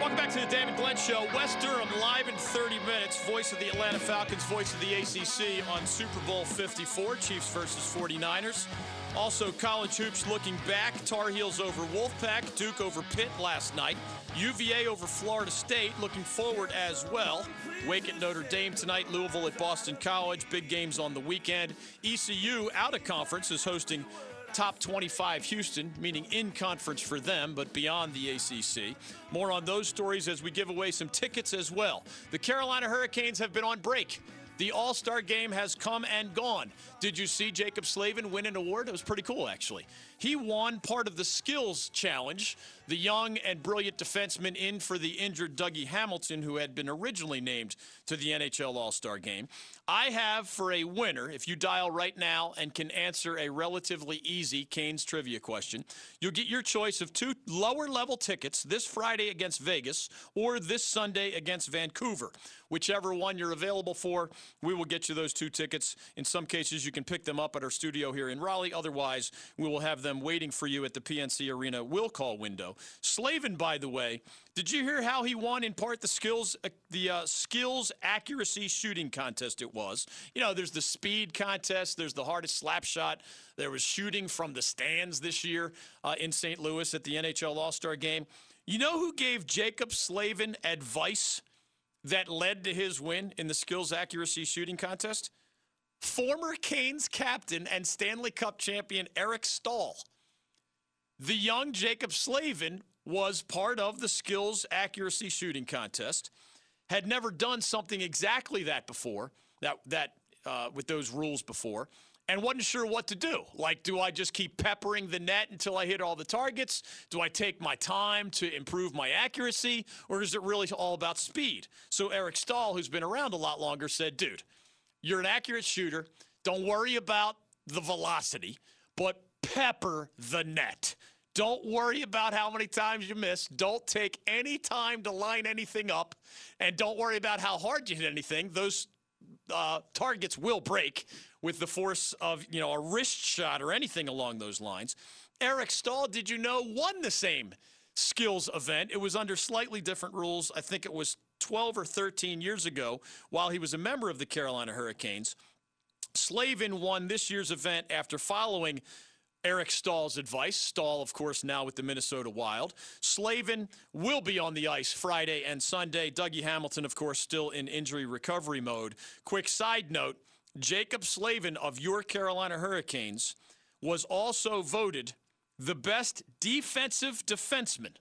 Welcome back to the David Glenn Show. Wes Durham live in 30 minutes. Voice of the Atlanta Falcons, voice of the ACC on Super Bowl 54, Chiefs versus 49ers. Also, college hoops looking back. Tar Heels over Wolfpack, Duke over Pitt last night. UVA over Florida State, looking forward as well. Wake at Notre Dame tonight, Louisville at Boston College. Big games on the weekend. ECU out of conference is hosting top 25 Houston, meaning in conference for them, but beyond the ACC. More on those stories as we give away some tickets as well. The Carolina Hurricanes have been on break. The All Star game has come and gone. Did you see Jaccob Slavin win an award? It was pretty cool, actually. He won part of the skills challenge. The young and brilliant defenseman in for the injured Dougie Hamilton, who had been originally named to the NHL All Star game. I have for a winner, if you dial right now and can answer a relatively easy Canes trivia question, you'll get your choice of two lower level tickets this Friday against Vegas or this Sunday against Vancouver. Whichever one you're available for, we will get you those two tickets. In some cases, you can pick them up at our studio here in Raleigh. Otherwise, we will have them waiting for you at the PNC Arena will call window. Slavin, by the way, did you hear how he won in part the skills uh, the uh, skills accuracy shooting contest it was? You know, there's the speed contest, there's the hardest slap shot. There was shooting from the stands this year uh, in St. Louis at the NHL All-Star game. You know who gave Jaccob Slavin advice that led to his win in the skills accuracy shooting contest? Former Canes captain and Stanley Cup champion Eric Staal. The young Jaccob Slavin was part of the skills accuracy shooting contest, had never done something exactly that before, that, that uh, with those rules before, and wasn't sure what to do. Like, do I just keep peppering the net until I hit all the targets? Do I take my time to improve my accuracy? Or is it really all about speed? So Eric Staal, who's been around a lot longer, said, dude, you're an accurate shooter. Don't worry about the velocity, but pepper the net. Don't worry about how many times you miss. Don't take any time to line anything up. And don't worry about how hard you hit anything. Those uh, targets will break with the force of, you know, a wrist shot or anything along those lines. Eric Staal, did you know, won the same skills event. It was under slightly different rules. I think it was 12 or 13 years ago while he was a member of the Carolina Hurricanes. Slavin won this year's event after following Eric Staal's advice. Staal, of course, now with the Minnesota Wild. Slavin will be on the ice Friday and Sunday. Dougie Hamilton, of course, still in injury recovery mode. Quick side note Jaccob Slavin of your Carolina Hurricanes was also voted the best defensive defenseman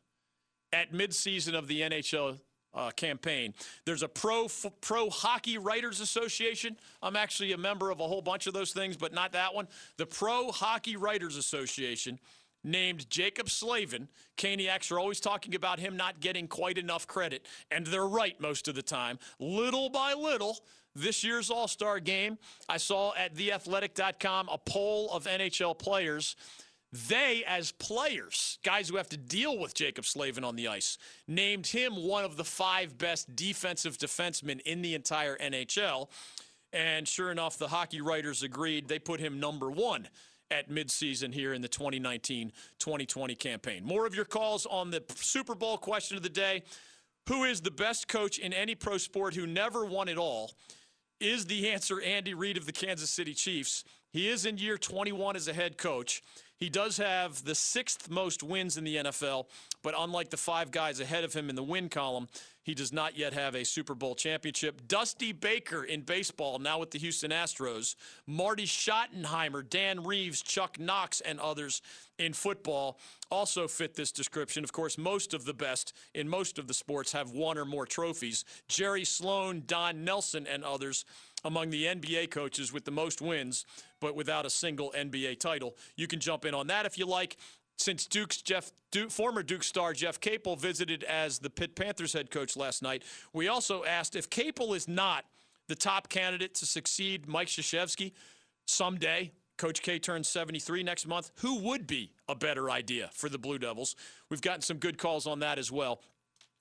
at midseason of the NHL uh, campaign. There's a pro pro hockey writers association. I'm actually a member of a whole bunch of those things, but not that one. The Pro Hockey Writers Association named Jaccob Slavin. Caniacs are always talking about him not getting quite enough credit, and they're right most of the time. Little by little, this year's All Star game, I saw at theathletic.com a poll of NHL players. They, as players, guys who have to deal with Jaccob Slavin on the ice, named him one of the five best defensive defensemen in the entire NHL. And sure enough, the hockey writers agreed. They put him number one at midseason here in the 2019 2020 campaign. More of your calls on the Super Bowl question of the day Who is the best coach in any pro sport who never won it all? Is the answer Andy Reid of the Kansas City Chiefs? He is in year 21 as a head coach. He does have the sixth most wins in the NFL, but unlike the five guys ahead of him in the win column, he does not yet have a Super Bowl championship. Dusty Baker in baseball, now with the Houston Astros. Marty Schottenheimer, Dan Reeves, Chuck Knox, and others in football also fit this description. Of course, most of the best in most of the sports have one or more trophies. Jerry Sloan, Don Nelson, and others among the NBA coaches with the most wins, but without a single NBA title. You can jump in on that if you like. Since Duke's Jeff, Duke, former Duke star Jeff Capel visited as the Pitt Panthers head coach last night, we also asked if Capel is not the top candidate to succeed Mike Krzyzewski someday. Coach K turns 73 next month. Who would be a better idea for the Blue Devils? We've gotten some good calls on that as well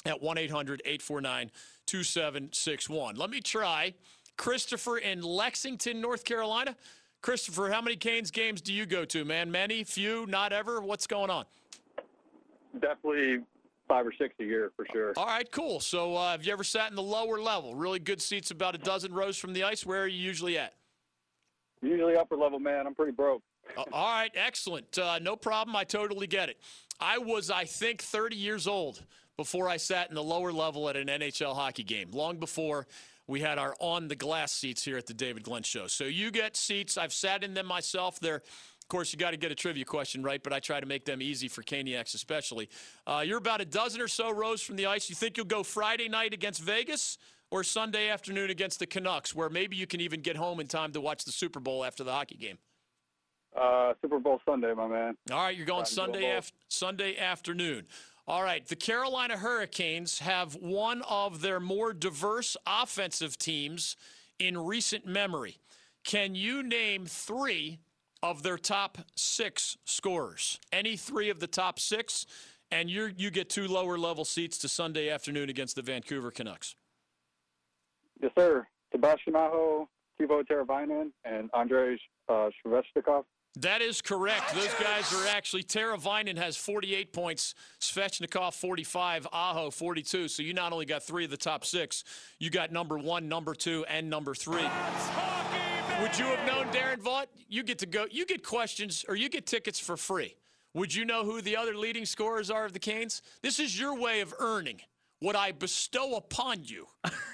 at 1 800 849 2761. Let me try Christopher in Lexington, North Carolina. Christopher, how many Canes games do you go to, man? Many, few, not ever? What's going on? Definitely five or six a year for sure. All right, cool. So, uh, have you ever sat in the lower level? Really good seats, about a dozen rows from the ice. Where are you usually at? Usually upper level, man. I'm pretty broke. Uh, all right, excellent. Uh, no problem. I totally get it. I was, I think, 30 years old before I sat in the lower level at an NHL hockey game, long before we had our on the glass seats here at the David Glenn Show. So you get seats. I've sat in them myself. They're of course, you got to get a trivia question right, but I try to make them easy for Caniacs especially. Uh, you're about a dozen or so rows from the ice. You think you'll go Friday night against Vegas or Sunday afternoon against the Canucks, where maybe you can even get home in time to watch the Super Bowl after the hockey game? Uh, Super Bowl Sunday, my man. All right, you're going Sunday af- Sunday afternoon. All right, the Carolina Hurricanes have one of their more diverse offensive teams in recent memory. Can you name three of their top six scorers. Any three of the top six, and you you get two lower level seats to Sunday afternoon against the Vancouver Canucks. Yes, sir. Sebastian Aho, Teuvo Teravainen, and Andrei uh. That is correct. Those guys are actually Teravainen has 48 points, Svechnikov 45, Aho 42. So you not only got three of the top six, you got number one, number two, and number three. Would you have known Darren Vaught? You get to go. You get questions or you get tickets for free. Would you know who the other leading scorers are of the Canes? This is your way of earning what I bestow upon you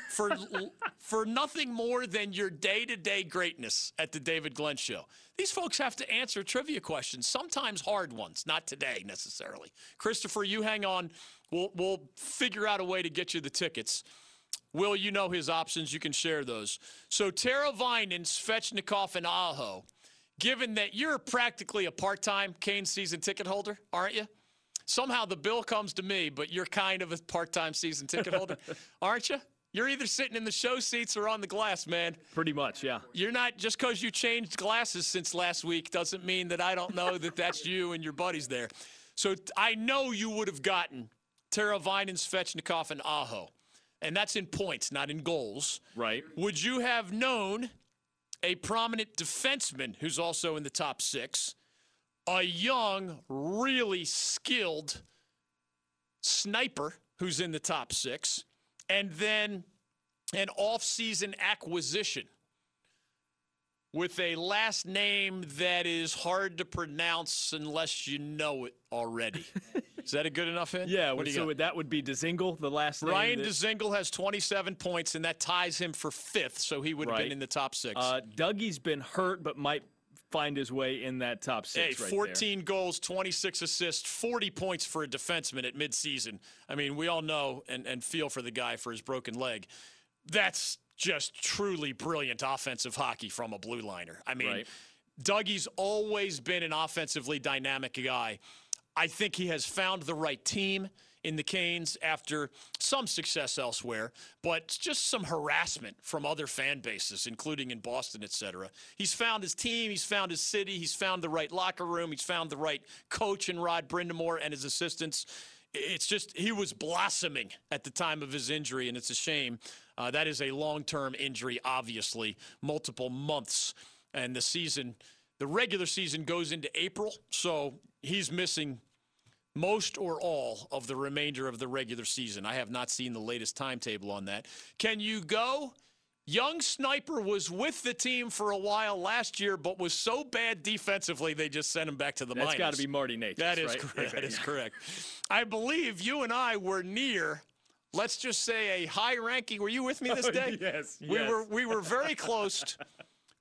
for for nothing more than your day-to-day greatness at the David Glenn show. These folks have to answer trivia questions, sometimes hard ones, not today necessarily. Christopher, you hang on. We'll we'll figure out a way to get you the tickets. Will, you know his options. You can share those. So Teravainen, Svechnikov, and Aho, given that you're practically a part-time Kane season ticket holder, aren't you? Somehow the bill comes to me, but you're kind of a part-time season ticket holder, aren't you? You're either sitting in the show seats or on the glass, man. Pretty much, yeah. You're not just because you changed glasses since last week doesn't mean that I don't know that that's you and your buddies there. So I know you would have gotten Tara Teravainen, Svechnikov, and Aho and that's in points, not in goals. Right. Would you have known a prominent defenseman who's also in the top six, a young, really skilled sniper who's in the top six, and then an off-season acquisition with a last name that is hard to pronounce unless you know it already. Is that a good enough hint? Yeah. What so would, that would be Dzingel, the last name. Ryan that... Dzingel has 27 points, and that ties him for fifth, so he would have right. been in the top six. Uh, Dougie's been hurt, but might find his way in that top six. Hey, 14 goals, 26 assists, 40 points for a defenseman at midseason. I mean, we all know and, and feel for the guy for his broken leg. That's just truly brilliant offensive hockey from a blue liner. I mean, right. Dougie's always been an offensively dynamic guy. I think he has found the right team in the Canes after some success elsewhere, but just some harassment from other fan bases, including in Boston, et cetera. He's found his team, he's found his city, he's found the right locker room, he's found the right coach in Rod Brind'Amour and his assistants. It's just he was blossoming at the time of his injury, and it's a shame. Uh, that is a long-term injury, obviously, multiple months, and the season, the regular season goes into April, so he's missing most or all of the remainder of the regular season. I have not seen the latest timetable on that. Can you go? Young Sniper was with the team for a while last year, but was so bad defensively they just sent him back to the That's minors. That's got to be Marty Necas. That is right? correct. that is correct. I believe you and I were near. Let's just say a high ranking. Were you with me this oh, day? Oh, yes. We yes. were. We were very close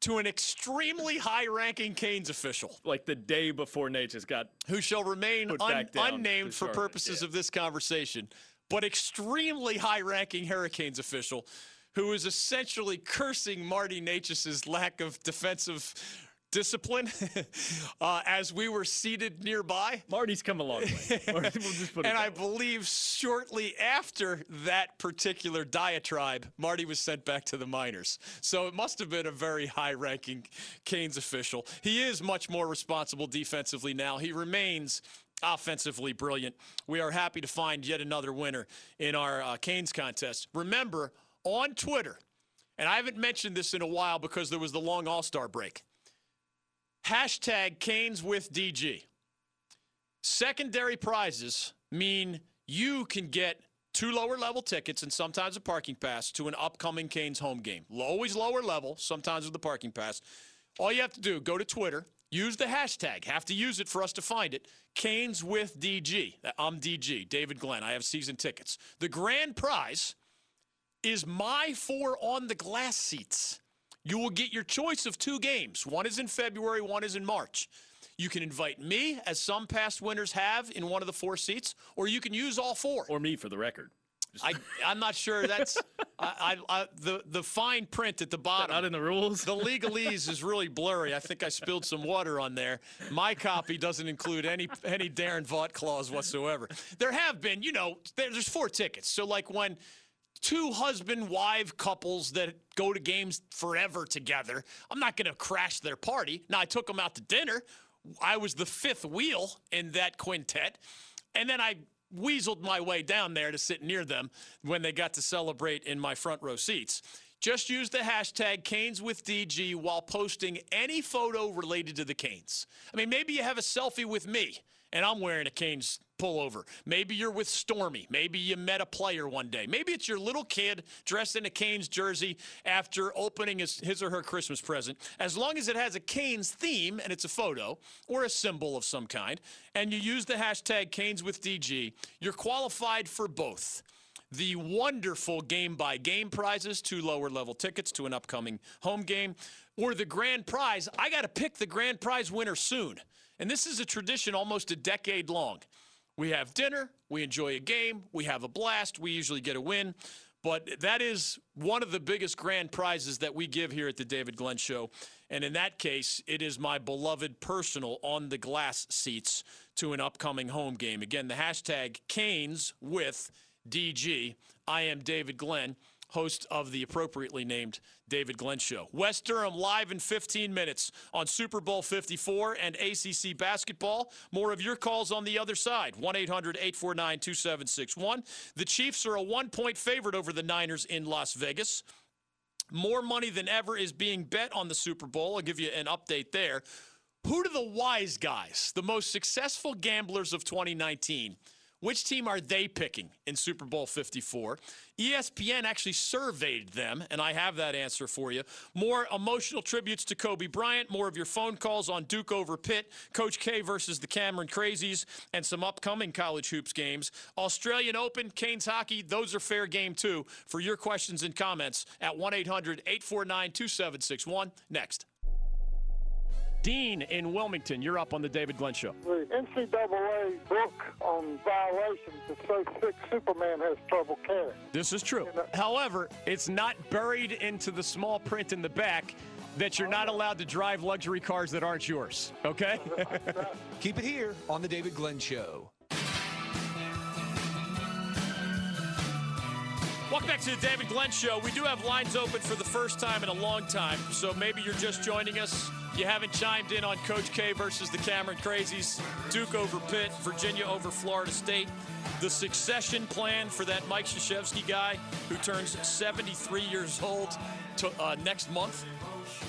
to an extremely high-ranking Canes official, like the day before Necas got, who shall remain un- unnamed for purposes yeah. of this conversation, but extremely high-ranking Hurricanes official, who is essentially cursing Marty Necas's lack of defensive discipline uh, as we were seated nearby. Marty's come a long way. we'll and I believe shortly after that particular diatribe, Marty was sent back to the minors. So it must have been a very high ranking Canes official. He is much more responsible defensively now. He remains offensively brilliant. We are happy to find yet another winner in our uh, Canes contest. Remember, on Twitter, and I haven't mentioned this in a while because there was the long All Star break. Hashtag Canes with DG. Secondary prizes mean you can get two lower level tickets and sometimes a parking pass to an upcoming Canes home game. Always lower level, sometimes with the parking pass. All you have to do, go to Twitter, use the hashtag, have to use it for us to find it. Canes with DG. I'm DG, David Glenn. I have season tickets. The grand prize is my four on the glass seats. You will get your choice of two games. One is in February, one is in March. You can invite me, as some past winners have, in one of the four seats, or you can use all four. Or me for the record. I, I'm not sure that's I, I, I, the the fine print at the bottom. Not in the rules. The legalese is really blurry. I think I spilled some water on there. My copy doesn't include any any Darren Vaught clause whatsoever. There have been, you know, there's four tickets. So like when two husband wife couples that go to games forever together, I'm not going to crash their party. Now I took them out to dinner. I was the fifth wheel in that quintet. And then I weaseled my way down there to sit near them when they got to celebrate in my front row seats. Just use the hashtag Canes with DG while posting any photo related to the Canes. I mean, maybe you have a selfie with me and I'm wearing a Canes pullover. Maybe you're with Stormy. Maybe you met a player one day. Maybe it's your little kid dressed in a Canes jersey after opening his, his or her Christmas present. As long as it has a Canes theme and it's a photo or a symbol of some kind, and you use the hashtag Canes with DG, you're qualified for both the wonderful game by game prizes, two lower level tickets to an upcoming home game, or the grand prize. I got to pick the grand prize winner soon. And this is a tradition almost a decade long. We have dinner, we enjoy a game, we have a blast, we usually get a win. But that is one of the biggest grand prizes that we give here at the David Glenn Show. And in that case, it is my beloved personal on the glass seats to an upcoming home game. Again, the hashtag Canes with DG. I am David Glenn host of the appropriately named David Glenn Show. Wes Durham live in 15 minutes on Super Bowl 54 and ACC basketball. More of your calls on the other side 1 800 849 2761. The Chiefs are a one point favorite over the Niners in Las Vegas. More money than ever is being bet on the Super Bowl. I'll give you an update there. Who do the wise guys, the most successful gamblers of 2019, which team are they picking in Super Bowl 54? ESPN actually surveyed them, and I have that answer for you. More emotional tributes to Kobe Bryant, more of your phone calls on Duke over Pitt, Coach K versus the Cameron Crazies, and some upcoming college hoops games. Australian Open, Canes hockey, those are fair game too. For your questions and comments at 1 800 849 2761. Next. Dean in Wilmington, you're up on the David Glenn Show. The NCAA book on violations is so thick Superman has trouble carrying. This is true. However, it's not buried into the small print in the back that you're not oh. allowed to drive luxury cars that aren't yours. Okay? Keep it here on the David Glenn Show. Welcome back to the David Glenn Show. We do have lines open for the first time in a long time, so maybe you're just joining us. You haven't chimed in on Coach K versus the Cameron Crazies, Duke over Pitt, Virginia over Florida State, the succession plan for that Mike Krzyzewski guy who turns 73 years old to, uh, next month.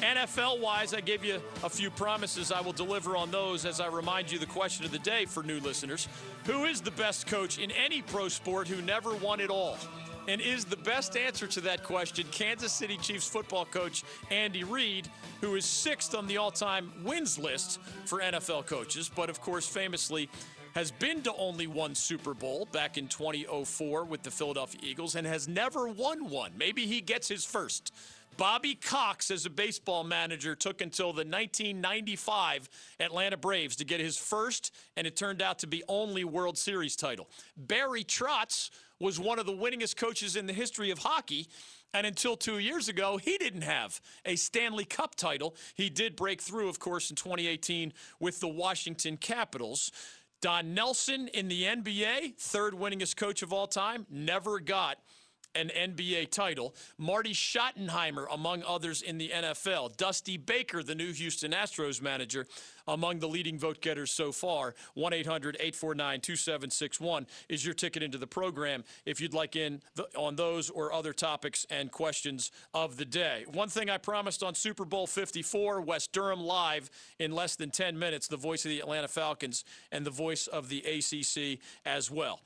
NFL wise, I gave you a few promises. I will deliver on those as I remind you the question of the day for new listeners Who is the best coach in any pro sport who never won it all? And is the best answer to that question Kansas City Chiefs football coach Andy Reid, who is sixth on the all time wins list for NFL coaches, but of course, famously, has been to only one Super Bowl back in 2004 with the Philadelphia Eagles and has never won one. Maybe he gets his first. Bobby Cox, as a baseball manager, took until the 1995 Atlanta Braves to get his first, and it turned out to be only World Series title. Barry Trotz was one of the winningest coaches in the history of hockey. And until two years ago, he didn't have a Stanley Cup title. He did break through, of course, in 2018 with the Washington Capitals. Don Nelson in the NBA, third winningest coach of all time, never got an NBA title. Marty Schottenheimer, among others in the NFL. Dusty Baker, the new Houston Astros manager, among the leading vote getters so far. 1 800 849 2761 is your ticket into the program if you'd like in the, on those or other topics and questions of the day. One thing I promised on Super Bowl 54, Wes Durham live in less than 10 minutes, the voice of the Atlanta Falcons and the voice of the ACC as well.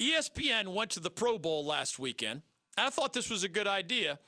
ESPN went to the Pro Bowl last weekend. I thought this was a good idea.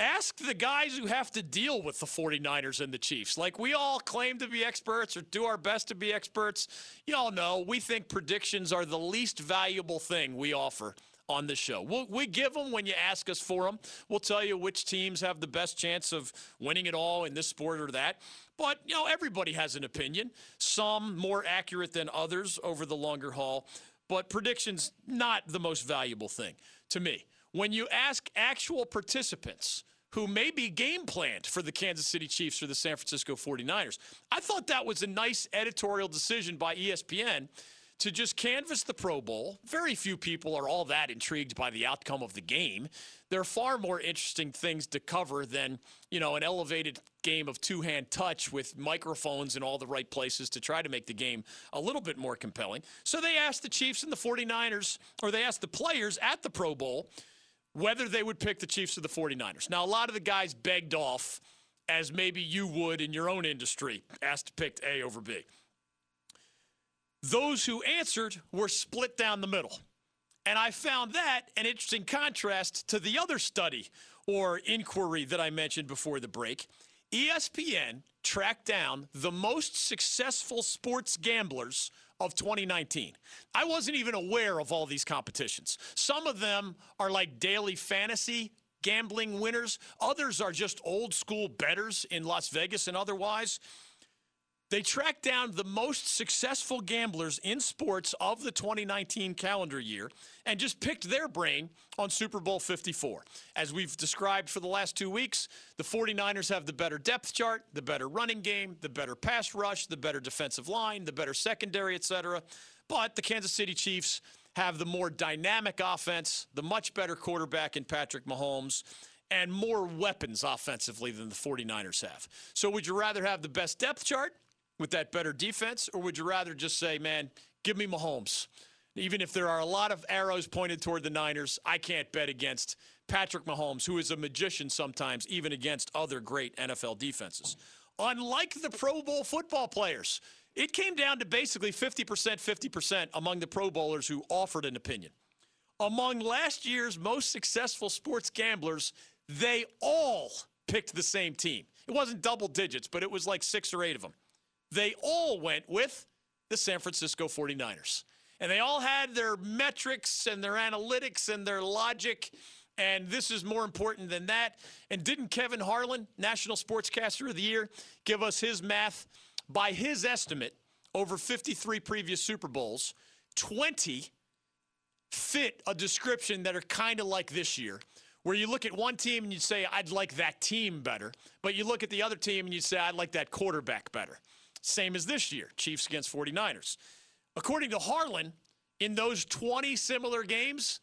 Ask the guys who have to deal with the 49ers and the Chiefs. Like we all claim to be experts or do our best to be experts. You all know we think predictions are the least valuable thing we offer on the show. We'll, we give them when you ask us for them. We'll tell you which teams have the best chance of winning it all in this sport or that. But, you know, everybody has an opinion, some more accurate than others over the longer haul. But predictions, not the most valuable thing to me. When you ask actual participants who may be game planned for the Kansas City Chiefs or the San Francisco 49ers, I thought that was a nice editorial decision by ESPN to just canvass the Pro Bowl. Very few people are all that intrigued by the outcome of the game. There are far more interesting things to cover than, you know, an elevated game of two-hand touch with microphones in all the right places to try to make the game a little bit more compelling. So they asked the Chiefs and the 49ers, or they asked the players at the Pro Bowl whether they would pick the Chiefs or the 49ers. Now, a lot of the guys begged off, as maybe you would in your own industry, asked to pick A over B. Those who answered were split down the middle. And I found that an interesting contrast to the other study or inquiry that I mentioned before the break. ESPN tracked down the most successful sports gamblers of 2019. I wasn't even aware of all these competitions. Some of them are like daily fantasy gambling winners, others are just old school betters in Las Vegas and otherwise. They tracked down the most successful gamblers in sports of the 2019 calendar year and just picked their brain on Super Bowl 54. As we've described for the last two weeks, the 49ers have the better depth chart, the better running game, the better pass rush, the better defensive line, the better secondary, etc. But the Kansas City Chiefs have the more dynamic offense, the much better quarterback in Patrick Mahomes, and more weapons offensively than the 49ers have. So would you rather have the best depth chart? With that better defense, or would you rather just say, man, give me Mahomes? Even if there are a lot of arrows pointed toward the Niners, I can't bet against Patrick Mahomes, who is a magician sometimes, even against other great NFL defenses. Unlike the Pro Bowl football players, it came down to basically 50%, 50% among the Pro Bowlers who offered an opinion. Among last year's most successful sports gamblers, they all picked the same team. It wasn't double digits, but it was like six or eight of them they all went with the San Francisco 49ers. And they all had their metrics and their analytics and their logic. And this is more important than that. And didn't Kevin Harlan, National Sportscaster of the Year, give us his math? By his estimate, over 53 previous Super Bowls, 20 fit a description that are kind of like this year, where you look at one team and you say, I'd like that team better. But you look at the other team and you say, I'd like that quarterback better. Same as this year, Chiefs against 49ers. According to Harlan, in those 20 similar games,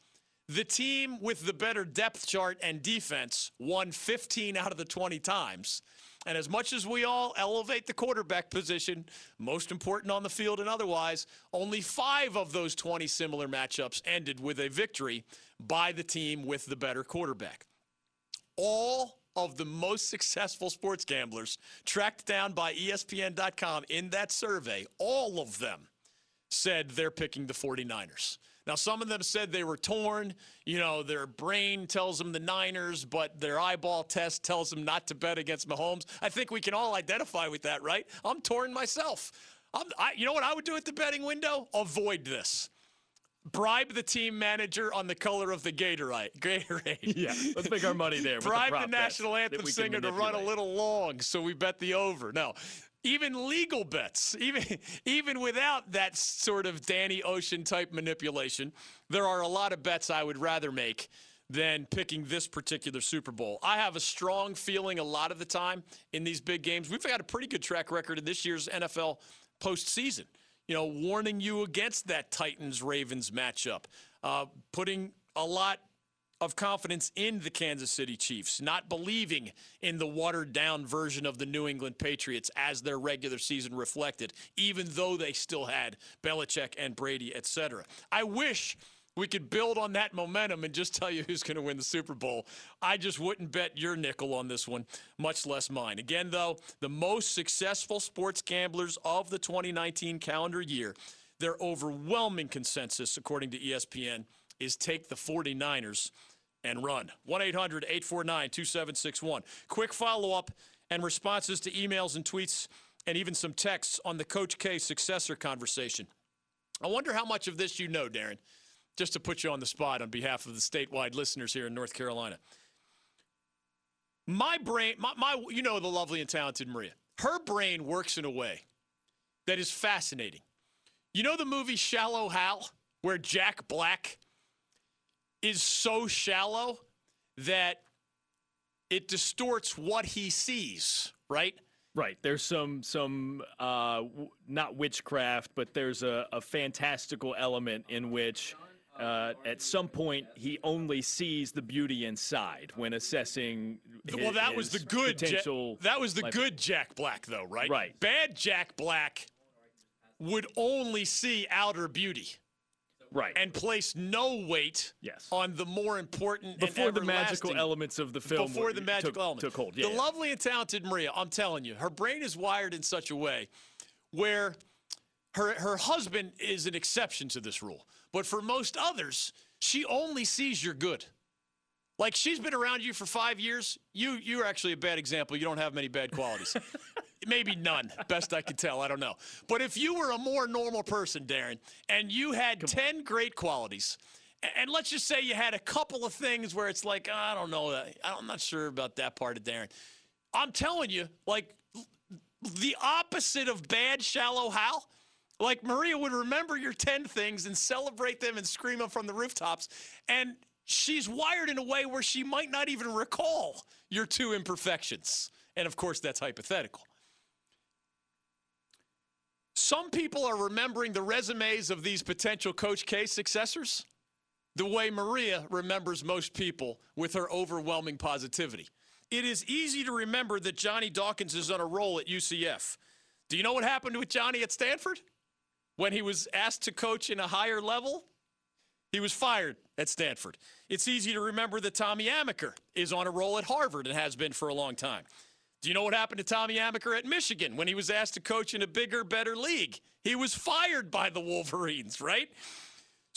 the team with the better depth chart and defense won 15 out of the 20 times. And as much as we all elevate the quarterback position, most important on the field and otherwise, only five of those 20 similar matchups ended with a victory by the team with the better quarterback. All of the most successful sports gamblers tracked down by ESPN.com in that survey, all of them said they're picking the 49ers. Now, some of them said they were torn. You know, their brain tells them the Niners, but their eyeball test tells them not to bet against Mahomes. I think we can all identify with that, right? I'm torn myself. I'm, I, you know what I would do at the betting window? Avoid this bribe the team manager on the color of the Gatorade. Gatorade. Yeah, let's make our money there. bribe the, the national anthem singer to run a little long so we bet the over. No. Even legal bets, even even without that sort of Danny Ocean type manipulation, there are a lot of bets I would rather make than picking this particular Super Bowl. I have a strong feeling a lot of the time in these big games. We've got a pretty good track record in this year's NFL postseason you know, warning you against that Titans Ravens matchup, uh, putting a lot of confidence in the Kansas City Chiefs, not believing in the watered down version of the New England Patriots as their regular season reflected, even though they still had Belichick and Brady, et cetera. I wish we could build on that momentum and just tell you who's going to win the Super Bowl. I just wouldn't bet your nickel on this one, much less mine. Again, though, the most successful sports gamblers of the 2019 calendar year, their overwhelming consensus, according to ESPN, is take the 49ers and run. 1 800 849 2761. Quick follow up and responses to emails and tweets and even some texts on the Coach K successor conversation. I wonder how much of this you know, Darren, just to put you on the spot on behalf of the statewide listeners here in North Carolina. My brain, my, my you know, the lovely and talented Maria, her brain works in a way that is fascinating. You know the movie Shallow Hal, where Jack Black is so shallow that it distorts what he sees, right? Right. There's some some uh, w- not witchcraft, but there's a, a fantastical element in which uh, at some point he only sees the beauty inside when assessing. well, that was the his good. Ja- that was the life- good Jack Black, though, right? Right. Bad Jack Black would only see outer beauty Right. and place no weight Yes. on the more important before and the magical elements of the film. before the magical took, element. took hold. Yeah. the yeah. lovely and talented Maria, I'm telling you, her brain is wired in such a way where her her husband is an exception to this rule. But for most others, she only sees your good. Like she's been around you for five years. You you're actually a bad example. You don't have many bad qualities. Maybe none, best I can tell. I don't know. But if you were a more normal person, Darren, and you had 10 great qualities, and let's just say you had a couple of things where it's like, I don't know, uh, I'm not sure about that part of Darren. I'm telling you, like the opposite of bad, shallow Hal. Like Maria would remember your 10 things and celebrate them and scream them from the rooftops. And she's wired in a way where she might not even recall your two imperfections. And of course, that's hypothetical. Some people are remembering the resumes of these potential Coach K successors the way Maria remembers most people with her overwhelming positivity. It is easy to remember that Johnny Dawkins is on a roll at UCF. Do you know what happened with Johnny at Stanford? When he was asked to coach in a higher level, he was fired at Stanford. It's easy to remember that Tommy Amaker is on a roll at Harvard and has been for a long time. Do you know what happened to Tommy Amaker at Michigan when he was asked to coach in a bigger, better league? He was fired by the Wolverines, right?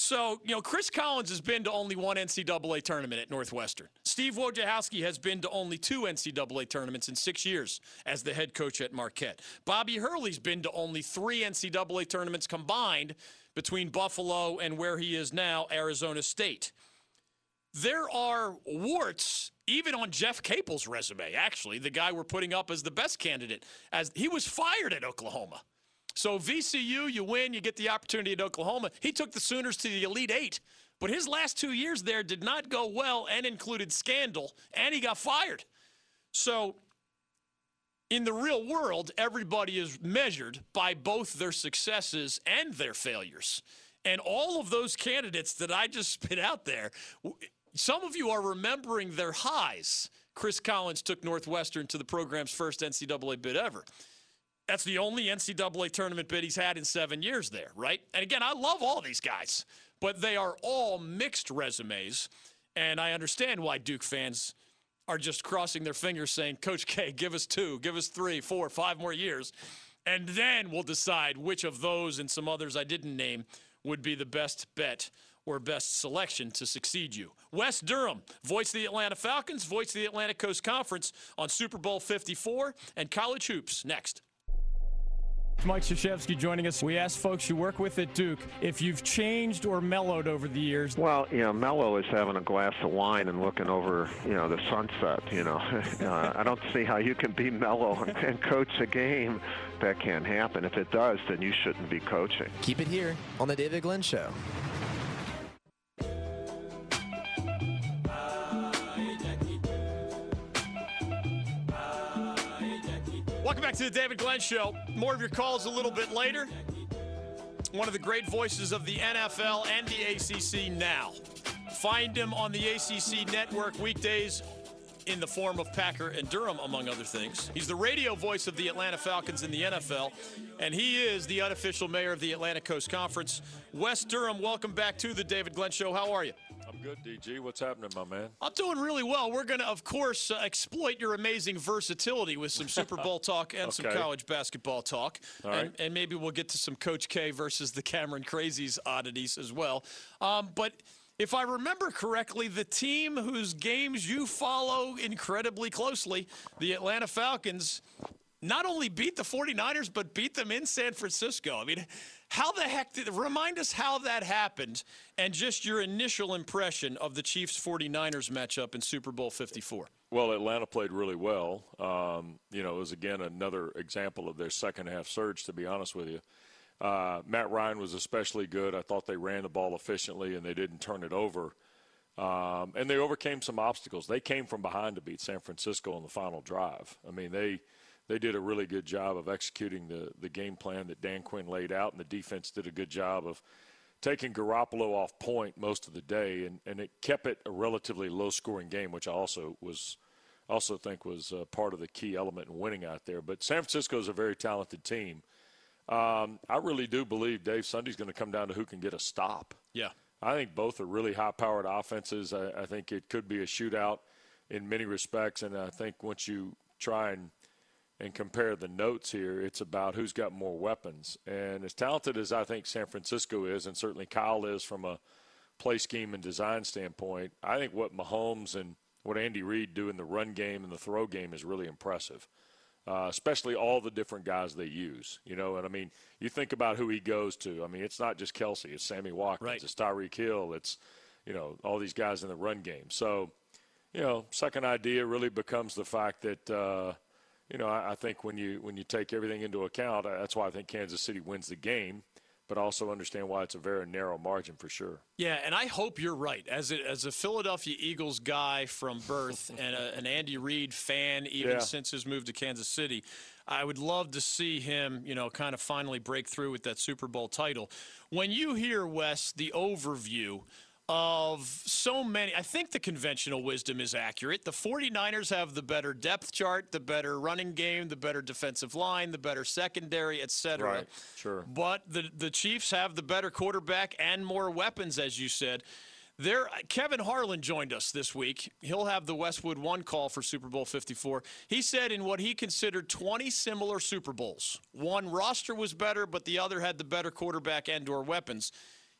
So, you know, Chris Collins has been to only one NCAA tournament at Northwestern. Steve Wojciechowski has been to only two NCAA tournaments in six years as the head coach at Marquette. Bobby Hurley's been to only three NCAA tournaments combined between Buffalo and where he is now, Arizona State. There are warts even on Jeff Capel's resume, actually, the guy we're putting up as the best candidate, as he was fired at Oklahoma. So VCU, you win, you get the opportunity at Oklahoma. He took the Sooners to the Elite Eight, but his last two years there did not go well and included scandal, and he got fired. So in the real world, everybody is measured by both their successes and their failures. And all of those candidates that I just spit out there, some of you are remembering their highs. Chris Collins took Northwestern to the program's first NCAA bid ever. That's the only NCAA tournament bid he's had in seven years there, right? And again, I love all these guys, but they are all mixed resumes. And I understand why Duke fans are just crossing their fingers saying, Coach K, give us two, give us three, four, five more years. And then we'll decide which of those and some others I didn't name would be the best bet or best selection to succeed you. Wes Durham, voice of the Atlanta Falcons, voice of the Atlantic Coast Conference on Super Bowl 54 and college hoops next. Mike Krzyzewski joining us. We asked folks you work with at Duke if you've changed or mellowed over the years. Well, you know, mellow is having a glass of wine and looking over, you know, the sunset. You know, uh, I don't see how you can be mellow and, and coach a game. That can't happen. If it does, then you shouldn't be coaching. Keep it here on the David Glenn Show. Welcome back to the David Glenn Show. More of your calls a little bit later. One of the great voices of the NFL and the ACC now. Find him on the ACC network weekdays in the form of Packer and Durham, among other things. He's the radio voice of the Atlanta Falcons in the NFL, and he is the unofficial mayor of the Atlantic Coast Conference. Wes Durham, welcome back to the David Glenn Show. How are you? I'm good, DG. What's happening, my man? I'm doing really well. We're going to, of course, uh, exploit your amazing versatility with some Super Bowl talk and some college basketball talk. All and, right. and maybe we'll get to some Coach K versus the Cameron Crazies oddities as well. Um, but if I remember correctly, the team whose games you follow incredibly closely, the Atlanta Falcons, not only beat the 49ers, but beat them in San Francisco. I mean, how the heck did remind us how that happened and just your initial impression of the Chiefs 49ers matchup in Super Bowl 54? Well, Atlanta played really well. Um, you know, it was again another example of their second half surge. To be honest with you, uh, Matt Ryan was especially good. I thought they ran the ball efficiently and they didn't turn it over. Um, and they overcame some obstacles. They came from behind to beat San Francisco on the final drive. I mean, they they did a really good job of executing the the game plan that Dan Quinn laid out, and the defense did a good job of taking Garoppolo off point most of the day, and, and it kept it a relatively low scoring game, which I also was also think was uh, part of the key element in winning out there. But San Francisco is a very talented team. Um, I really do believe Dave Sunday's going to come down to who can get a stop. Yeah. I think both are really high-powered offenses. I, I think it could be a shootout in many respects, and I think once you try and and compare the notes here, it's about who's got more weapons. And as talented as I think San Francisco is, and certainly Kyle is from a play scheme and design standpoint, I think what Mahomes and what Andy Reid do in the run game and the throw game is really impressive. Uh, especially all the different guys they use, you know. And I mean, you think about who he goes to. I mean, it's not just Kelce; it's Sammy Watkins, Right. it's Tyreek Hill, it's you know all these guys in the run game. So, you know, second idea really becomes the fact that uh, you know I, I think when you when you take everything into account, uh, that's why I think Kansas City wins the game, but also understand why it's a very narrow margin for sure. Yeah, and I hope you're right. As a, as a Philadelphia Eagles guy from birth and a, an Andy Reid fan, even Yeah. since his move to Kansas City, I would love to see him, you know, kind of finally break through with that Super Bowl title. When you hear Wes the overview of so many, I think the conventional wisdom is accurate. The 49ers have the better depth chart, the better running game, the better defensive line, the better secondary, et cetera. Right, sure. But the the Chiefs have the better quarterback and more weapons, as you said. There, Kevin Harlan joined us this week. He'll have the Westwood One call for Super Bowl 54. He said in what he considered 20 similar Super Bowls, one roster was better, but the other had the better quarterback and/or weapons.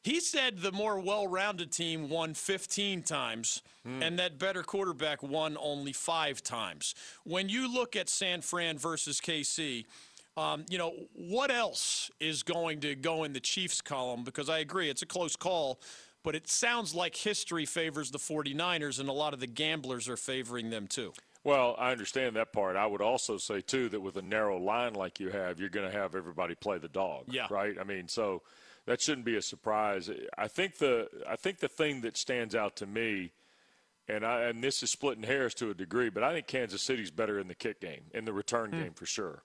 He said the more well-rounded team won 15 times, and that better quarterback won only five times. When you look at San Fran versus KC, um, you know, what else is going to go in the Chiefs column? Because I agree, it's a close call, but it sounds like history favors the 49ers, and a lot of the gamblers are favoring them too. Well, I understand that part. I would also say too that with a narrow line like you have, you're going to have everybody play the dog. Yeah. Right. I mean, so that shouldn't be a surprise. I think the I think the thing that stands out to me, and I and this is splitting hairs to a degree, but I think Kansas City's better in the kick game, in the return game for sure.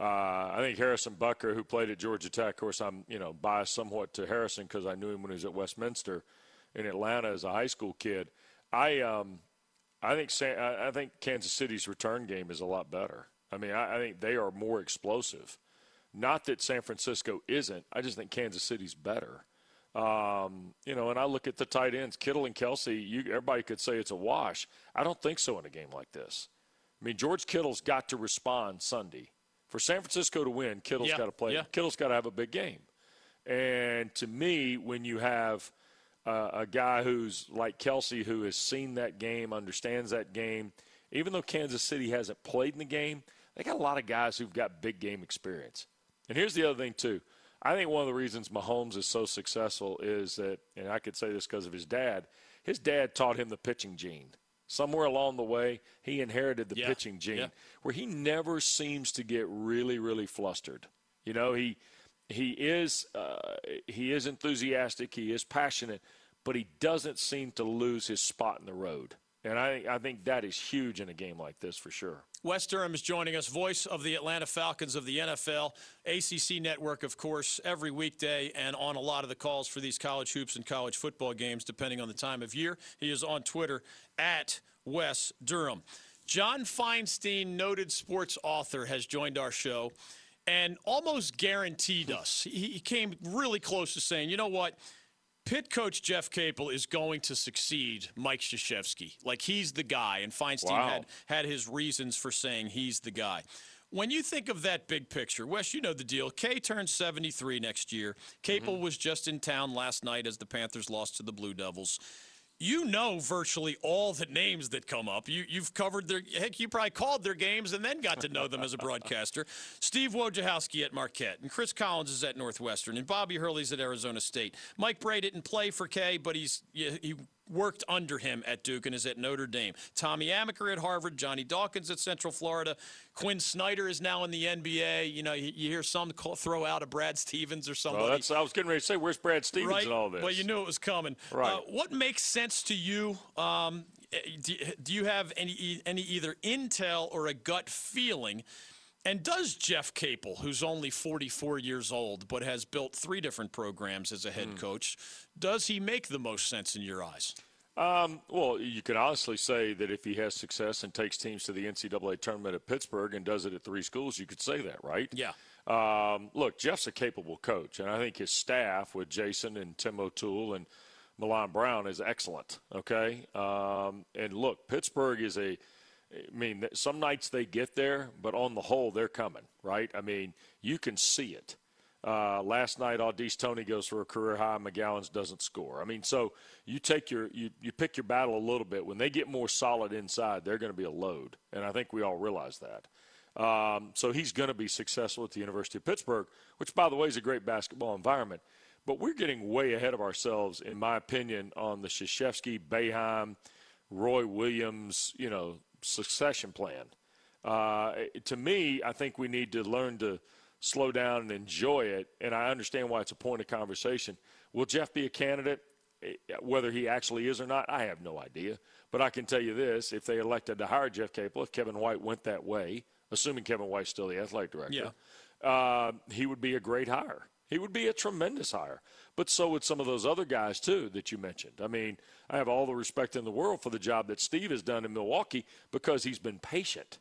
Uh, I think Harrison Butker, who played at Georgia Tech, of course, I'm you know biased somewhat to Harrison because I knew him when he was at Westminster in Atlanta as a high school kid. I um, I think San, I I think Kansas City's return game is a lot better. I mean, I, I think they are more explosive. Not that San Francisco isn't. I just think Kansas City's better. Um, you know, and I look at the tight ends, Kittle and Kelce. You, everybody could say it's a wash. I don't think so in a game like this. I mean, George Kittle's got to respond Sunday for San Francisco to win. Kittle's Yeah, got to play. yeah. Kittle's got to have a big game. And to me, when you have uh, a guy who's like Kelce, who has seen that game, understands that game, even though Kansas City hasn't played in the game, they got a lot of guys who've got big game experience. And here's the other thing, too. I think one of the reasons Mahomes is so successful is that, and I could say this because of his dad, his dad taught him the pitching gene. Somewhere along the way, he inherited the Yeah, pitching gene yeah. where he never seems to get really, really flustered. You know, he he is uh, he is enthusiastic, he is passionate, but he doesn't seem to lose his spot in the road. And I I think that is huge in a game like this for sure. Wes Durham is joining us, voice of the Atlanta Falcons of the NFL, ACC network, of course, every weekday and on a lot of the calls for these college hoops and college football games, depending on the time of year. He is on Twitter at Wes Durham. John Feinstein, noted sports author, has joined our show and almost guaranteed us. He he came really close to saying, you know what? Pitt coach Jeff Capel is going to succeed Mike Krzyzewski. Like he's the guy, and Feinstein Wow. had had his reasons for saying he's the guy. When you think of that big picture, Wes, you know the deal. K turns 73 next year. Capel mm-hmm. was just in town last night as the Panthers lost to the Blue Devils. You know virtually all the names that come up. You, you've covered their, heck, you probably called their games and then got to know them as a broadcaster. Steve Wojciechowski at Marquette, and Chris Collins is at Northwestern, and Bobby Hurley's at Arizona State. Mike Brey didn't play for K, but he's he worked under him at Duke and is at Notre Dame. Tommy Amaker at Harvard, Johnny Dawkins at Central Florida. Quin Snyder is now in the NBA. You know, you, you hear some call, throw out a Brad Stevens or somebody. That's I was getting ready to say, where's Brad Stevens right? in all this? Well, you knew it was coming. Right. Uh, what makes sense to you? Um, eh, do, do you have any any either intel or a gut feeling? And does Jeff Capel, who's only 44 years old but has built three different programs as a head coach, does he make the most sense in your eyes? Um, well, you can honestly say that if he has success and takes teams to the NCAA tournament at Pittsburgh and does it at three schools, you could say that, right? Yeah. Um, look, Jeff's a capable coach, and I think his staff with Jason and Tim O'Toole and Milan Brown is excellent. Okay, um, and look, Pittsburgh is a. I mean, some nights they get there, but on the whole, they're coming, right? I mean, you can see it. Uh, last night, Au'Diese Toney goes for a career high. McGowens doesn't score. I mean, so you take your you, you pick your battle a little bit. When they get more solid inside, they're going to be a load, and I think we all realize that. Um, so he's going to be successful at the University of Pittsburgh, which, by the way, is a great basketball environment. But we're getting way ahead of ourselves, in my opinion, on the Krzyzewski, Boeheim, Roy Williams, you know, succession plan. Uh, to me, I think we need to learn to slow down and enjoy it. And I understand why it's a point of conversation. Will Jeff be a candidate? Eh, Whether he actually is or not, I have no idea. But I can tell you this: if they elected to hire Jeff Capel, if Kevin White went that way, assuming Kevin White's still the athletic director, uh, he would be a great hire. He would be a tremendous hire. But so would some of those other guys, too, that you mentioned. I mean, I have all the respect in the world for the job that Steve has done in Milwaukee because he's been patient.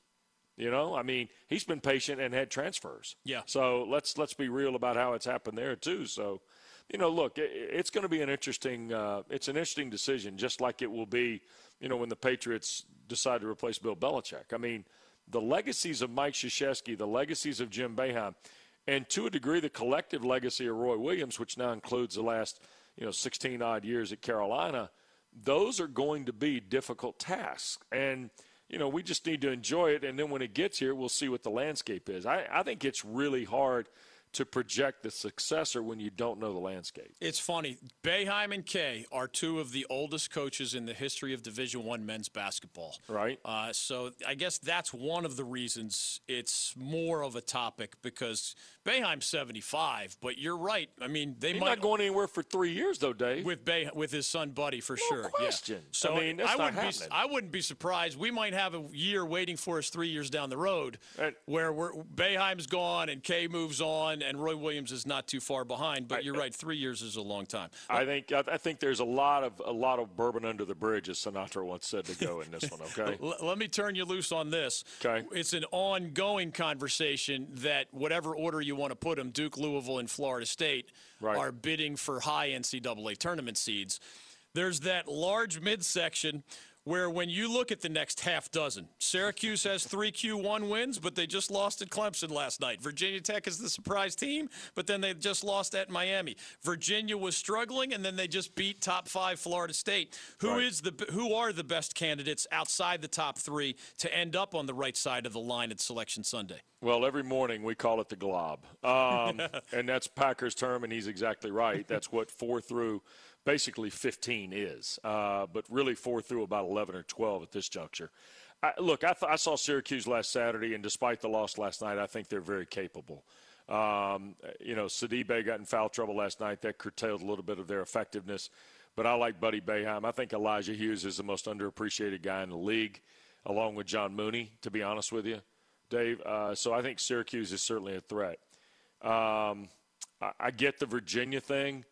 You know, I mean, he's been patient and had transfers. Yeah. So let's let's be real about how it's happened there too. So, you know, look, it, it's going to be an interesting uh, it's an interesting decision, just like it will be, you know, when the Patriots decide to replace Bill Belichick. I mean, the legacies of Mike Krzyzewski, the legacies of Jim Boeheim, and to a degree, the collective legacy of Roy Williams, which now includes the last, you know, 16 odd years at Carolina, those are going to be difficult tasks. And, you know, we just need to enjoy it. And then when it gets here, we'll see what the landscape is. I, I think it's really hard to project the successor when you don't know the landscape. It's funny. Boeheim and Kay are two of the oldest coaches in the history of Division One men's basketball. Right. Uh, so I guess that's one of the reasons it's more of a topic because Boeheim's 75, but you're right. I mean, they He's might not going anywhere for three years, though, Dave. with Bay with his son Buddy for sure. Yeah. question. So I mean, that's not wouldn't be. I wouldn't be surprised. We might have a year waiting for us three years down the road Right. where we're, Boeheim's gone and Kay moves on and Roy Williams is not too far behind. But I- you're right, three years is a long time. I think I, I think there's a lot of a lot of bourbon under the bridge, as Sinatra once said to go in this one. Okay. Let me turn you loose on this. Okay. It's an ongoing conversation that whatever order you want to put them, Duke, Louisville, and Florida State Right. are bidding for high NCAA tournament seeds. There's that large midsection where when you look at the next half dozen, Syracuse has three Q1 wins, but they just lost at Clemson last night. Virginia Tech is the surprise team, but then they just lost at Miami. Virginia was struggling, and then they just beat top five Florida State. Who Right. is the who are the best candidates outside the top three to end up on the right side of the line at Selection Sunday? Well, every morning we call it the glob, um, and that's Packer's term, and he's exactly right. That's what four through basically 15 is, uh, but really four through about 11 or 12 at this juncture. I, look, I, th- I saw Syracuse last Saturday, and despite the loss last night, I think they're very capable. Um, you know, Sidibe got in foul trouble last night. That curtailed a little bit of their effectiveness. But I like Buddy Boeheim. I think Elijah Hughes is the most underappreciated guy in the league, along with John Mooney, to be honest with you, Dave. Uh, so I think Syracuse is certainly a threat. Um, I, I get the Virginia thing.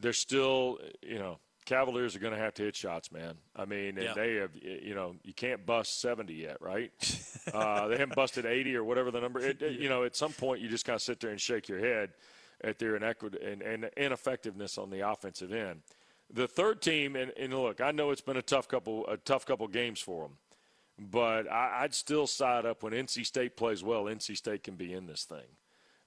They're still, you know, Cavaliers are going to have to hit shots, man. I mean, and Yeah. they have, you know, you can't bust 70 yet, right? uh, they haven't busted 80 or whatever the number. It, it- You know, at some point you just kind of sit there and shake your head. at their inequity and, and ineffectiveness on the offensive end. The third team, and, and look, I know it's been a tough couple a tough couple games for them, but I, would still side up when NC State plays well. NC State can be in this thing.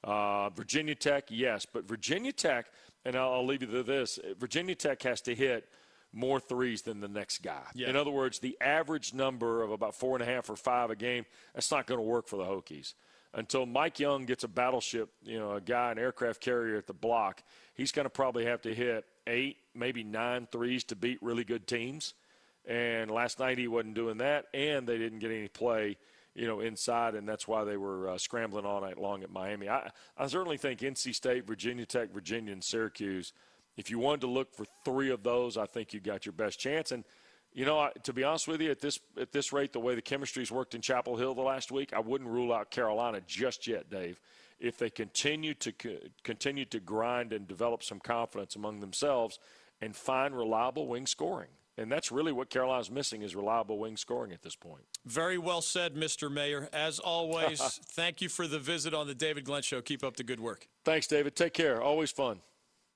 Uh, Virginia Tech, yes, but Virginia Tech, and I'll, I'll leave you to this: Virginia Tech has to hit more threes than the next guy. Yeah. In other words, the average number of about four and a half or five a game, that's not going to work for the Hokies. Until Mike Young gets a battleship, you know, a guy, an aircraft carrier at the block, he's going to probably have to hit eight, maybe nine threes to beat really good teams. And last night he wasn't doing that, and they didn't get any play, you know, inside, and that's why they were uh, scrambling all night long at Miami. I, I certainly think NC State, Virginia Tech, Virginia, and Syracuse – if you wanted to look for three of those, I think you got your best chance. And you know, to be honest with you, at this at this rate, the way the chemistry's worked in Chapel Hill the last week, I wouldn't rule out Carolina just yet, Dave. If they continue to continue to grind and develop some confidence among themselves and find reliable wing scoring. And that's really what Carolina's missing is reliable wing scoring at this point. Very well said, Mr. Mayor. As always, thank you for the visit on the David Glenn Show. Keep up the good work. Thanks, David. Take care. Always fun.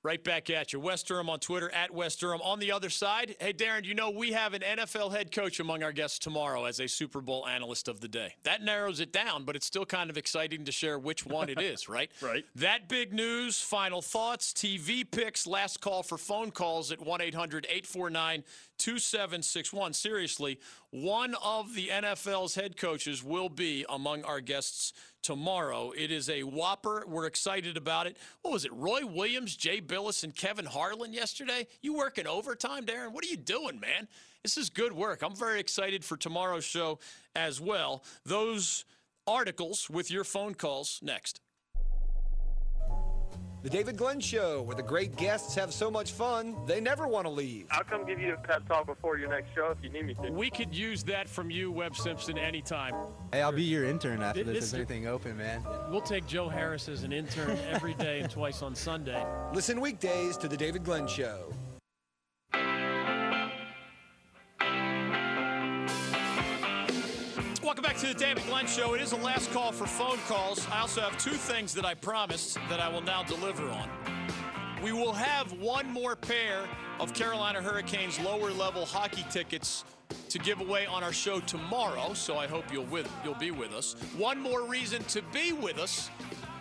Right back at you. Wes Durham on Twitter, at Wes Durham. On the other side, hey, Darren, you know we have an NFL head coach among our guests tomorrow as a Super Bowl analyst of the day. That narrows it down, but it's still kind of exciting to share which one it is, right? right. That big news, final thoughts, TV picks, last call for phone calls at 1 800 849 2761. Seriously, one of the NFL's head coaches will be among our guests tomorrow. It is a whopper. We're excited about it. What was it? Roy Williams, Jay Bilas, and Kevin Harlan yesterday? You working overtime, Darren? What are you doing, man? This is good work. I'm very excited for tomorrow's show as well. Those articles with your phone calls next. The David Glenn Show, where the great guests have so much fun, they never want to leave. I'll come give you a pep talk before your next show if you need me to. We could use that from you, Webb Simpson, anytime. Hey, I'll be your intern after this. this is anything open, man? We'll take Joe Harris as an intern every day and twice on Sunday. Listen weekdays to The David Glenn Show. Welcome back to the David Glenn Show. It is a last call for phone calls. I also have two things that I promised that I will now deliver on. We will have one more pair of Carolina Hurricanes lower level hockey tickets to give away on our show tomorrow, so I hope you'll with you'll be with us. One more reason to be with us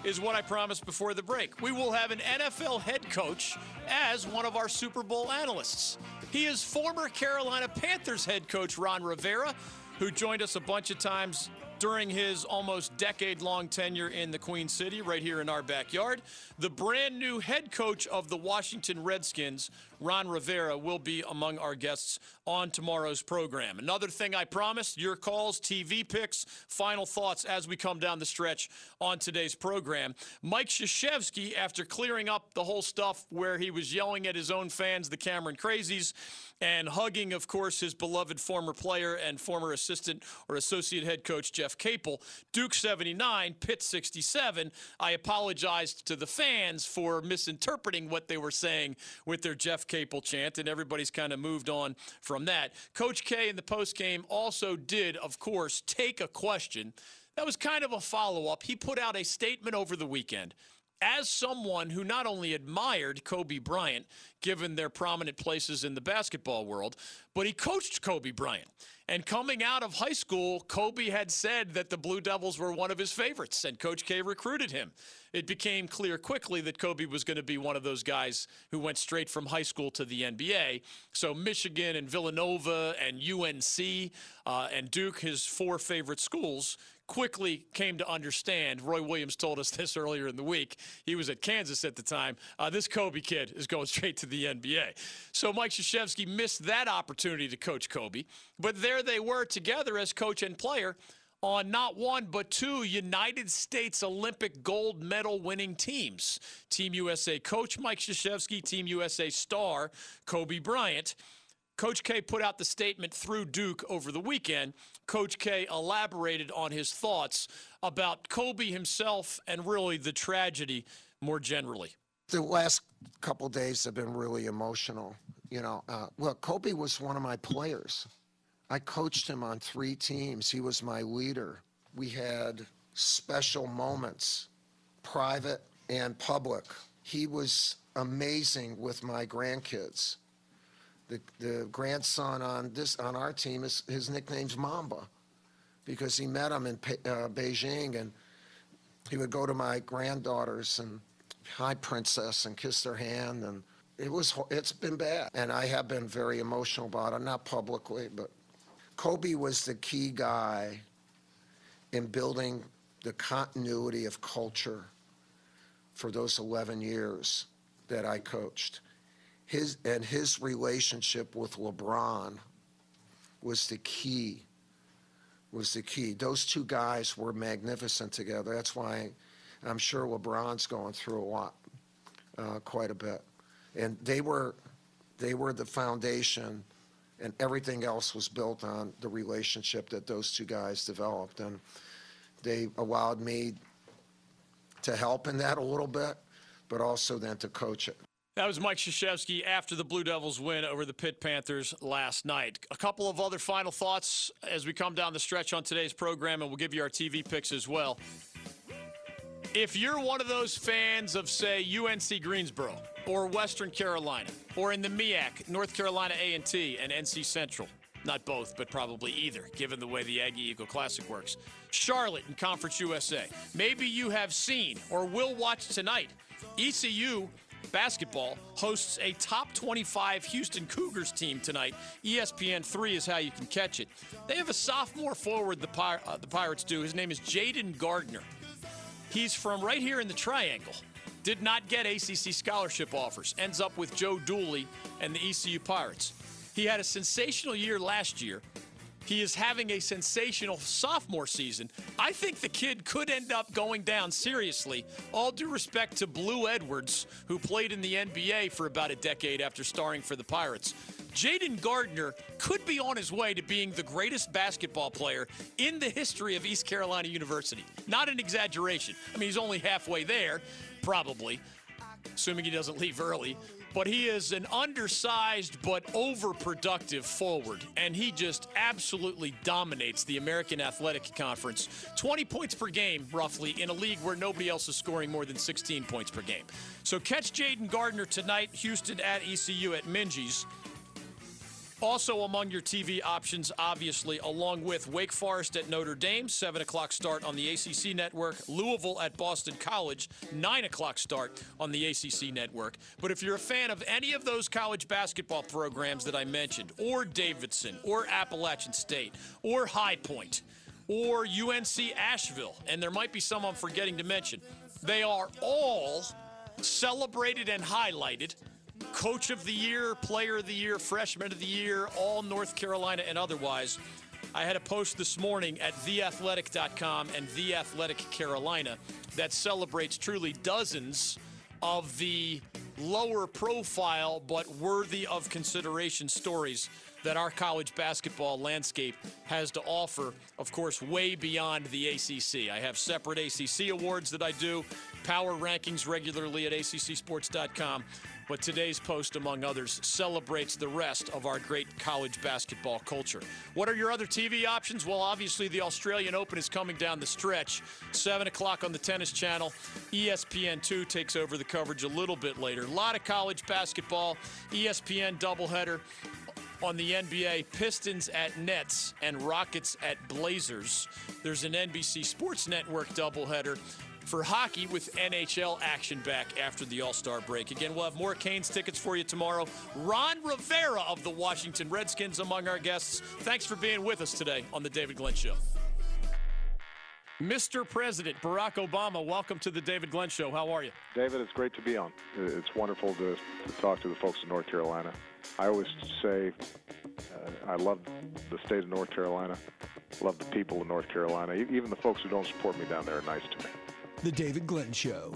is what I promised before the break. We will have an NFL head coach as one of our Super Bowl analysts. He is former Carolina Panthers head coach Ron Rivera who joined us a bunch of times during his almost decade long tenure in the Queen City, right here in our backyard. The brand new head coach of the Washington Redskins, Ron Rivera, will be among our guests on tomorrow's program. Another thing I promised your calls, TV picks, final thoughts as we come down the stretch on today's program. Mike Krzyzewski, after clearing up the whole stuff where he was yelling at his own fans, the Cameron Crazies, and hugging, of course, his beloved former player and former assistant or associate head coach, Jeff Capel. Duke 79, Pitt 67. I apologized to the fans for misinterpreting what they were saying with their Jeff Capel chant, and everybody's kind of moved on from that. Coach K in the postgame also did, of course, take a question. That was kind of a follow up. He put out a statement over the weekend as someone who not only admired Kobe Bryant, given their prominent places in the basketball world, but he coached Kobe Bryant. And coming out of high school, Kobe had said that the Blue Devils were one of his favorites, and Coach K recruited him. It became clear quickly that Kobe was going to be one of those guys who went straight from high school to the NBA. So Michigan and Villanova and UNC uh, and Duke, his four favorite schools, quickly came to understand. Roy Williams told us this earlier in the week. He was at Kansas at the time. Uh, this Kobe kid is going straight to the NBA. So Mike Krzyzewski missed that opportunity to coach Kobe. But there they were together as coach and player on not one but two United States Olympic gold medal winning teams. Team USA coach Mike Krzyzewski, Team USA star Kobe Bryant. Coach K put out the statement through Duke over the weekend. Coach K elaborated on his thoughts about Kobe himself and really the tragedy more generally. The last couple days have been really emotional. You know, uh, well, Kobe was one of my players. I coached him on three teams. He was my leader. We had special moments, private, and public. He was amazing with my grandkids. The, the grandson on this on our team is his nickname's Mamba because he met him in uh, Beijing and he would go to my granddaughters and hi princess and kiss their hand and it was it's been bad and I have been very emotional about it not publicly but Kobe was the key guy in building the continuity of culture for those 11 years that I coached. His and his relationship with LeBron was the key. Was the key. Those two guys were magnificent together. That's why I'm sure LeBron's going through a lot, uh, quite a bit. And they were, they were the foundation, and everything else was built on the relationship that those two guys developed. And they allowed me to help in that a little bit, but also then to coach it. That was Mike Krzyzewski after the Blue Devils win over the Pitt Panthers last night. A couple of other final thoughts as we come down the stretch on today's program, and we'll give you our TV picks as well. If you're one of those fans of, say, UNC Greensboro or Western Carolina or in the MEAC, North Carolina A&T and NC Central, not both, but probably either, given the way the Aggie Eagle Classic works. Charlotte and Conference USA. Maybe you have seen or will watch tonight. ECU basketball hosts a top 25 Houston Cougars team tonight. ESPN 3 is how you can catch it. They have a sophomore forward, the, Pir- uh, the Pirates do. His name is Jayden Gardner. He's from right here in the Triangle. Did not get ACC scholarship offers. Ends up with Joe Dooley and the ECU Pirates. He had a sensational year last year. He is having a sensational sophomore season. I think the kid could end up going down seriously. All due respect to Blue Edwards, who played in the NBA for about a decade after starring for the Pirates. Jayden Gardner could be on his way to being the greatest basketball player in the history of East Carolina University. Not an exaggeration. I mean, he's only halfway there, probably, assuming he doesn't leave early but he is an undersized but overproductive forward, and he just absolutely dominates the American Athletic Conference. 20 points per game, roughly, in a league where nobody else is scoring more than 16 points per game. So catch Jayden Gardner tonight, Houston at ECU at Minges. Also among your TV options, obviously, along with Wake Forest at Notre Dame, 7 o'clock start on the ACC network, Louisville at Boston College, 9 o'clock start on the ACC network. But if you're a fan of any of those college basketball programs that I mentioned, or Davidson, or Appalachian State, or High Point, or UNC Asheville, and there might be some I'm forgetting to mention, they are all celebrated and highlighted Coach of the Year, Player of the Year, Freshman of the Year, all North Carolina and otherwise. I had a post this morning at theathletic.com and The Athletic Carolina that celebrates truly dozens of the lower profile but worthy of consideration stories that our college basketball landscape has to offer, of course, way beyond the ACC. I have separate ACC awards that I do, power rankings regularly at accsports.com. But today's post, among others, celebrates the rest of our great college basketball culture. What are your other TV options? Well, obviously, the Australian Open is coming down the stretch. 7 o'clock on the Tennis Channel. ESPN2 takes over the coverage a little bit later. A lot of college basketball, ESPN doubleheader on the NBA Pistons at Nets and Rockets at Blazers. There's an NBC Sports Network doubleheader for hockey with NHL action back after the All Star break. Again, we'll have more Canes tickets for you tomorrow. Ron Rivera of the Washington Redskins among our guests. Thanks for being with us today on The David Glenn Show. Mr. President Barack Obama, welcome to the David Glenn Show. How are you? David, it's great to be on. It's wonderful to, to talk to the folks in North Carolina. I always say uh, I love the state of North Carolina, love the people of North Carolina. Even the folks who don't support me down there are nice to me. The David Glenn Show.